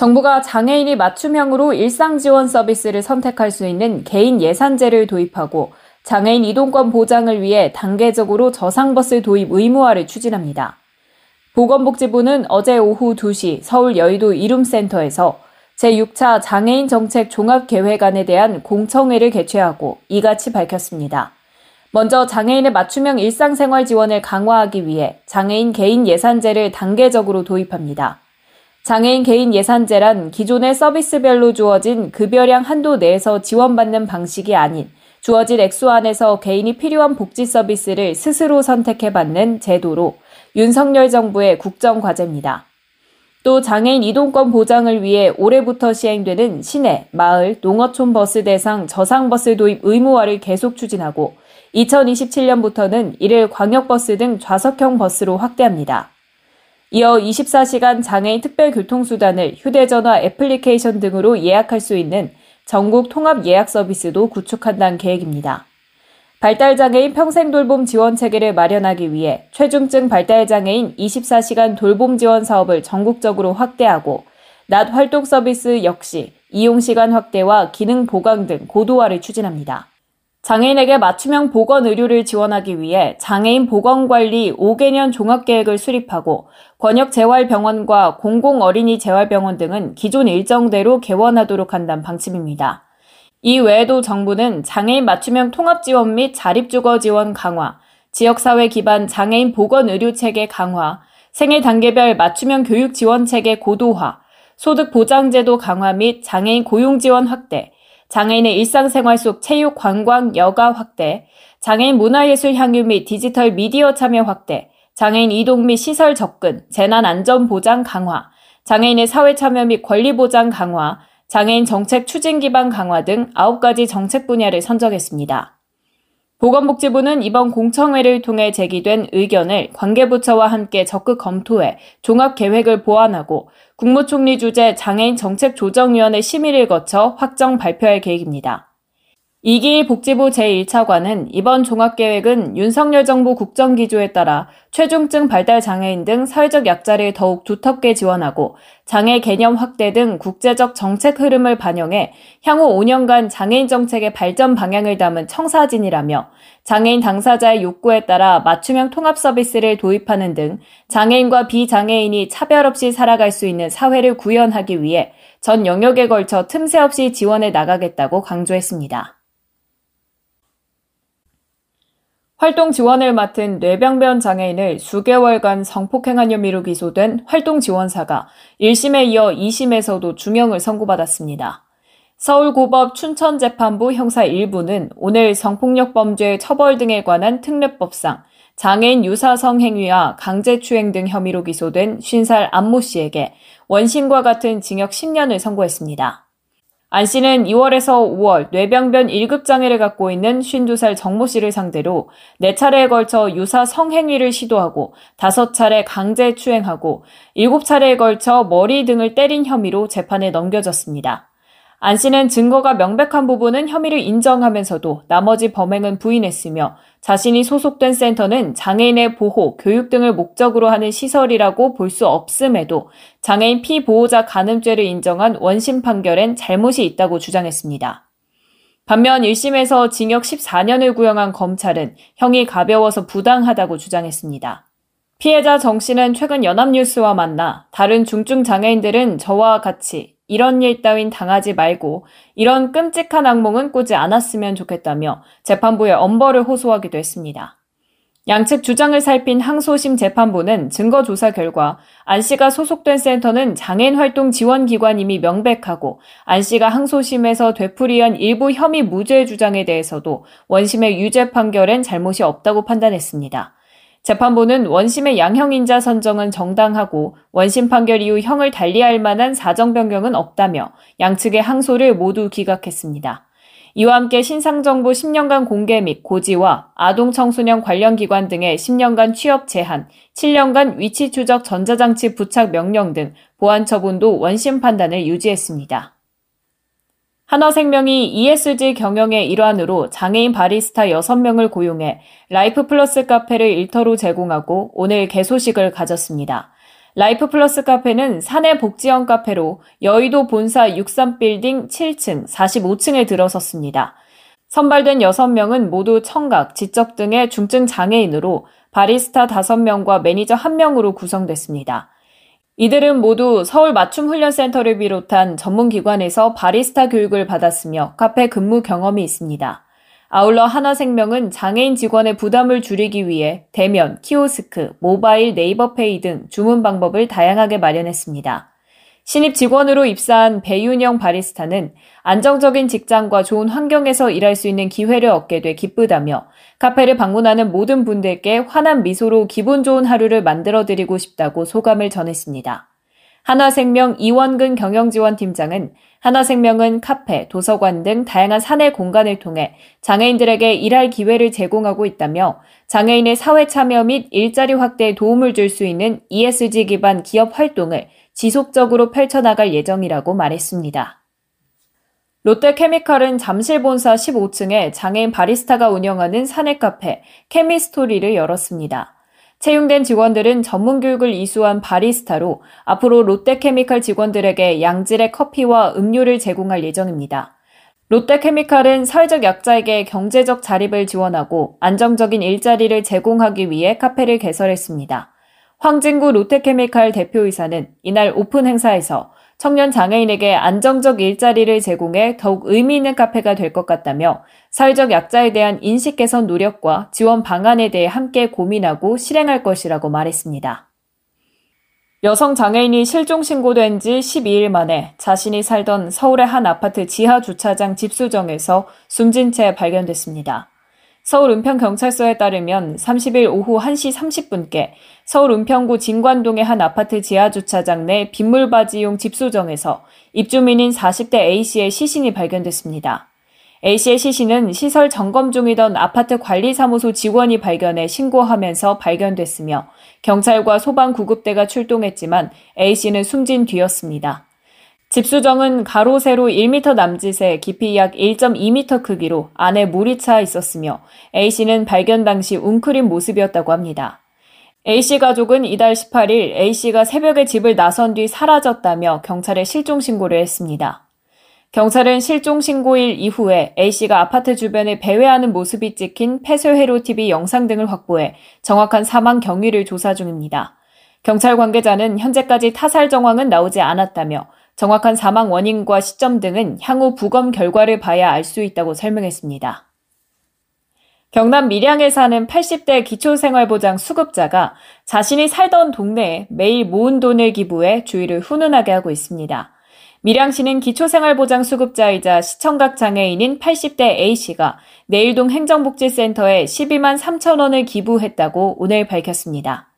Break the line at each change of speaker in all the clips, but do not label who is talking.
정부가 장애인이 맞춤형으로 일상 지원 서비스를 선택할 수 있는 개인 예산제를 도입하고 장애인 이동권 보장을 위해 단계적으로 저상버스 도입 의무화를 추진합니다. 보건복지부는 어제 오후 2시 서울 여의도 이룸센터에서 제6차 장애인 정책 종합계획안에 대한 공청회를 개최하고 이같이 밝혔습니다. 먼저 장애인의 맞춤형 일상생활 지원을 강화하기 위해 장애인 개인 예산제를 단계적으로 도입합니다. 장애인 개인 예산제란 기존의 서비스별로 주어진 급여량 한도 내에서 지원받는 방식이 아닌 주어진 액수 안에서 개인이 필요한 복지 서비스를 스스로 선택해 받는 제도로 윤석열 정부의 국정 과제입니다. 또 장애인 이동권 보장을 위해 올해부터 시행되는 시내, 마을, 농어촌 버스 대상 저상버스 도입 의무화를 계속 추진하고 2027년부터는 이를 광역버스 등 좌석형 버스로 확대합니다. 이어 24시간 장애인 특별 교통수단을 휴대전화 애플리케이션 등으로 예약할 수 있는 전국 통합 예약 서비스도 구축한다는 계획입니다. 발달장애인 평생돌봄 지원 체계를 마련하기 위해 최중증 발달장애인 24시간 돌봄 지원 사업을 전국적으로 확대하고 낮 활동 서비스 역시 이용시간 확대와 기능 보강 등 고도화를 추진합니다. 장애인에게 맞춤형 보건 의료를 지원하기 위해 장애인 보건관리 5개년 종합계획을 수립하고 권역재활병원과 공공어린이 재활병원 등은 기존 일정대로 개원하도록 한다는 방침입니다. 이 외에도 정부는 장애인 맞춤형 통합지원 및 자립주거 지원 강화, 지역사회 기반 장애인 보건의료체계 강화, 생애 단계별 맞춤형 교육 지원 체계 고도화, 소득 보장제도 강화 및 장애인 고용 지원 확대, 장애인의 일상생활 속 체육, 관광, 여가 확대, 장애인 문화예술 향유 및 디지털 미디어 참여 확대, 장애인 이동 및 시설 접근, 재난 안전 보장 강화, 장애인의 사회 참여 및 권리 보장 강화, 장애인 정책 추진 기반 강화 등 9가지 정책 분야를 선정했습니다. 보건복지부는 이번 공청회를 통해 제기된 의견을 관계부처와 함께 적극 검토해 종합 계획을 보완하고 국무총리 주재 장애인 정책조정위원회 심의를 거쳐 확정 발표할 계획입니다. 이기일 복지부 제1차관은 이번 종합계획은 윤석열 정부 국정기조에 따라 최중증 발달 장애인 등 사회적 약자를 더욱 두텁게 지원하고 장애 개념 확대 등 국제적 정책 흐름을 반영해 향후 5년간 장애인 정책의 발전 방향을 담은 청사진이라며 장애인 당사자의 욕구에 따라 맞춤형 통합 서비스를 도입하는 등 장애인과 비장애인이 차별 없이 살아갈 수 있는 사회를 구현하기 위해 전 영역에 걸쳐 틈새 없이 지원해 나가겠다고 강조했습니다. 활동 지원을 맡은 뇌병변 장애인을 수개월간 성폭행한 혐의로 기소된 활동 지원사가 1심에 이어 2심에서도 중형을 선고받았습니다. 서울고법 춘천재판부 형사 1부는 오늘 성폭력 범죄 처벌 등에 관한 특례법상 장애인 유사성 행위와 강제추행 등 혐의로 기소된 50살 안모 씨에게 원심과 같은 징역 10년을 선고했습니다. 안 씨는 2월에서 5월 뇌병변 1급 장애를 갖고 있는 52살 정모 씨를 상대로 4차례에 걸쳐 유사 성행위를 시도하고 5차례 강제 추행하고 7차례에 걸쳐 머리 등을 때린 혐의로 재판에 넘겨졌습니다. 안 씨는 증거가 명백한 부분은 혐의를 인정하면서도 나머지 범행은 부인했으며 자신이 소속된 센터는 장애인의 보호, 교육 등을 목적으로 하는 시설이라고 볼 수 없음에도 장애인 피보호자 간음죄를 인정한 원심 판결엔 잘못이 있다고 주장했습니다. 반면 1심에서 징역 14년을 구형한 검찰은 형이 가벼워서 부당하다고 주장했습니다. 피해자 정 씨는 최근 연합뉴스와 만나 다른 중증 장애인들은 저와 같이 이런 일 따윈 당하지 말고 이런 끔찍한 악몽은 꾸지 않았으면 좋겠다며 재판부에 엄벌을 호소하기도 했습니다. 양측 주장을 살핀 항소심 재판부는 증거 조사 결과 안 씨가 소속된 센터는 장애인 활동 지원 기관임이 명백하고 안 씨가 항소심에서 되풀이한 일부 혐의 무죄 주장에 대해서도 원심의 유죄 판결엔 잘못이 없다고 판단했습니다. 재판부는 원심의 양형인자 선정은 정당하고 원심 판결 이후 형을 달리할 만한 사정 변경은 없다며 양측의 항소를 모두 기각했습니다. 이와 함께 신상정보 10년간 공개 및 고지와 아동 청소년 관련 기관 등의 10년간 취업 제한, 7년간 위치 추적 전자장치 부착 명령 등 보안 처분도 원심 판단을 유지했습니다. 한화생명이 ESG 경영의 일환으로 장애인 바리스타 6명을 고용해 Life Plus 카페를 일터로 제공하고 오늘 개소식을 가졌습니다. Life Plus 카페는 사내 복지형 카페로 여의도 본사 63빌딩 7층, 45층에 들어섰습니다. 선발된 6명은 모두 청각, 지적 등의 중증 장애인으로 바리스타 5명과 매니저 1명으로 구성됐습니다. 이들은 모두 서울 맞춤훈련센터를 비롯한 전문기관에서 바리스타 교육을 받았으며 카페 근무 경험이 있습니다. 아울러 하나생명은 장애인 직원의 부담을 줄이기 위해 대면, 키오스크, 모바일 네이버페이 등 주문 방법을 다양하게 마련했습니다. 신입 직원으로 입사한 배윤영 바리스타는 안정적인 직장과 좋은 환경에서 일할 수 있는 기회를 얻게 돼 기쁘다며 카페를 방문하는 모든 분들께 환한 미소로 기분 좋은 하루를 만들어 드리고 싶다고 소감을 전했습니다. 한화생명 이원근 경영지원팀장은 한화생명은 카페, 도서관 등 다양한 사내 공간을 통해 장애인들에게 일할 기회를 제공하고 있다며 장애인의 사회 참여 및 일자리 확대에 도움을 줄 수 있는 ESG 기반 기업 활동을 지속적으로 펼쳐나갈 예정이라고 말했습니다. 롯데케미칼은 잠실 본사 15층에 장애인 바리스타가 운영하는 사내 카페 케미스토리를 열었습니다. 채용된 직원들은 전문 교육을 이수한 바리스타로 앞으로 롯데케미칼 직원들에게 양질의 커피와 음료를 제공할 예정입니다. 롯데케미칼은 사회적 약자에게 경제적 자립을 지원하고 안정적인 일자리를 제공하기 위해 카페를 개설했습니다. 황진구 롯데케미칼 대표이사는 이날 오픈 행사에서 청년 장애인에게 안정적 일자리를 제공해 더욱 의미 있는 카페가 될 것 같다며 사회적 약자에 대한 인식 개선 노력과 지원 방안에 대해 함께 고민하고 실행할 것이라고 말했습니다. 여성 장애인이 실종 신고된 지 12일 만에 자신이 살던 서울의 한 아파트 지하 주차장 집수정에서 숨진 채 발견됐습니다. 서울 은평경찰서에 따르면 30일 오후 1시 30분께 서울 은평구 진관동의 한 아파트 지하주차장 내 빗물바지용 집수정에서 입주민인 40대 A씨의 시신이 발견됐습니다. A씨의 시신은 시설 점검 중이던 아파트 관리사무소 직원이 발견해 신고하면서 발견됐으며 경찰과 소방 구급대가 출동했지만 A씨는 숨진 뒤였습니다. 집수정은 가로 세로 1m 남짓에 깊이 약 1.2m 크기로 안에 물이 차 있었으며 A씨는 발견 당시 웅크린 모습이었다고 합니다. A씨 가족은 이달 18일 A씨가 새벽에 집을 나선 뒤 사라졌다며 경찰에 실종 신고를 했습니다. 경찰은 실종 신고일 이후에 A씨가 아파트 주변에 배회하는 모습이 찍힌 폐쇄회로 TV 영상 등을 확보해 정확한 사망 경위를 조사 중입니다. 경찰 관계자는 현재까지 타살 정황은 나오지 않았다며 정확한 사망 원인과 시점 등은 향후 부검 결과를 봐야 알 수 있다고 설명했습니다. 경남 밀양에 사는 80대 기초생활보장 수급자가 자신이 살던 동네에 매일 모은 돈을 기부해 주위를 훈훈하게 하고 있습니다. 밀양시는 기초생활보장 수급자이자 시청각 장애인인 80대 A씨가 내일동 행정복지센터에 12만 3천 원을 기부했다고 오늘 밝혔습니다.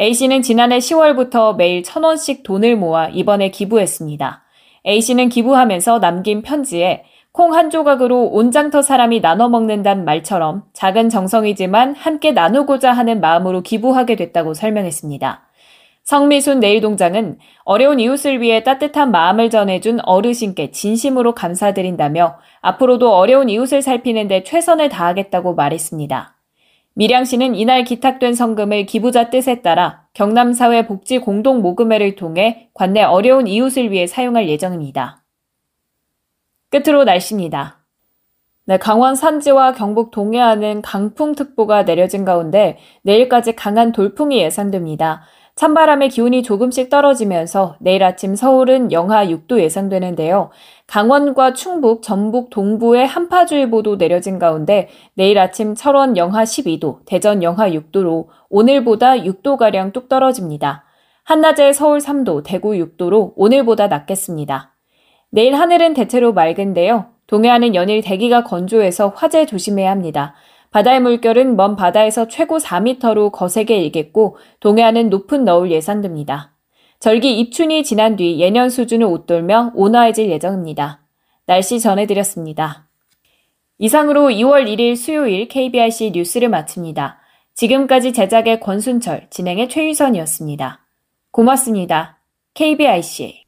A씨는 지난해 10월부터 매일 천원씩 돈을 모아 이번에 기부했습니다. A씨는 기부하면서 남긴 편지에 콩 한 조각으로 온장터 사람이 나눠 먹는단 말처럼 작은 정성이지만 함께 나누고자 하는 마음으로 기부하게 됐다고 설명했습니다. 성미순 내일동장은 어려운 이웃을 위해 따뜻한 마음을 전해준 어르신께 진심으로 감사드린다며 앞으로도 어려운 이웃을 살피는데 최선을 다하겠다고 말했습니다. 밀양시는 이날 기탁된 성금을 기부자 뜻에 따라 경남사회복지 공동모금회를 통해 관내 어려운 이웃을 위해 사용할 예정입니다. 끝으로 날씨입니다. 네, 강원 산지와 경북 동해안은 강풍특보가 내려진 가운데 내일까지 강한 돌풍이 예상됩니다. 찬바람의 기온이 조금씩 떨어지면서 내일 아침 서울은 영하 6도 예상되는데요. 강원과 충북, 전북 동부에 한파주의보도 내려진 가운데 내일 아침 철원 영하 12도, 대전 영하 6도로 오늘보다 6도가량 뚝 떨어집니다. 한낮에 서울 3도, 대구 6도로 오늘보다 낮겠습니다. 내일 하늘은 대체로 맑은데요. 동해안은 연일 대기가 건조해서 화재 조심해야 합니다. 바다의 물결은 먼 바다에서 최고 4m로 거세게 일겠고 동해안은 높은 너울 예상됩니다. 절기 입춘이 지난 뒤 예년 수준을 웃돌며 온화해질 예정입니다. 날씨 전해드렸습니다. 이상으로 2월 1일 수요일 KBRC 뉴스를 마칩니다. 지금까지 제작의 권순철, 진행의 최유선이었습니다. 고맙습니다. KBIC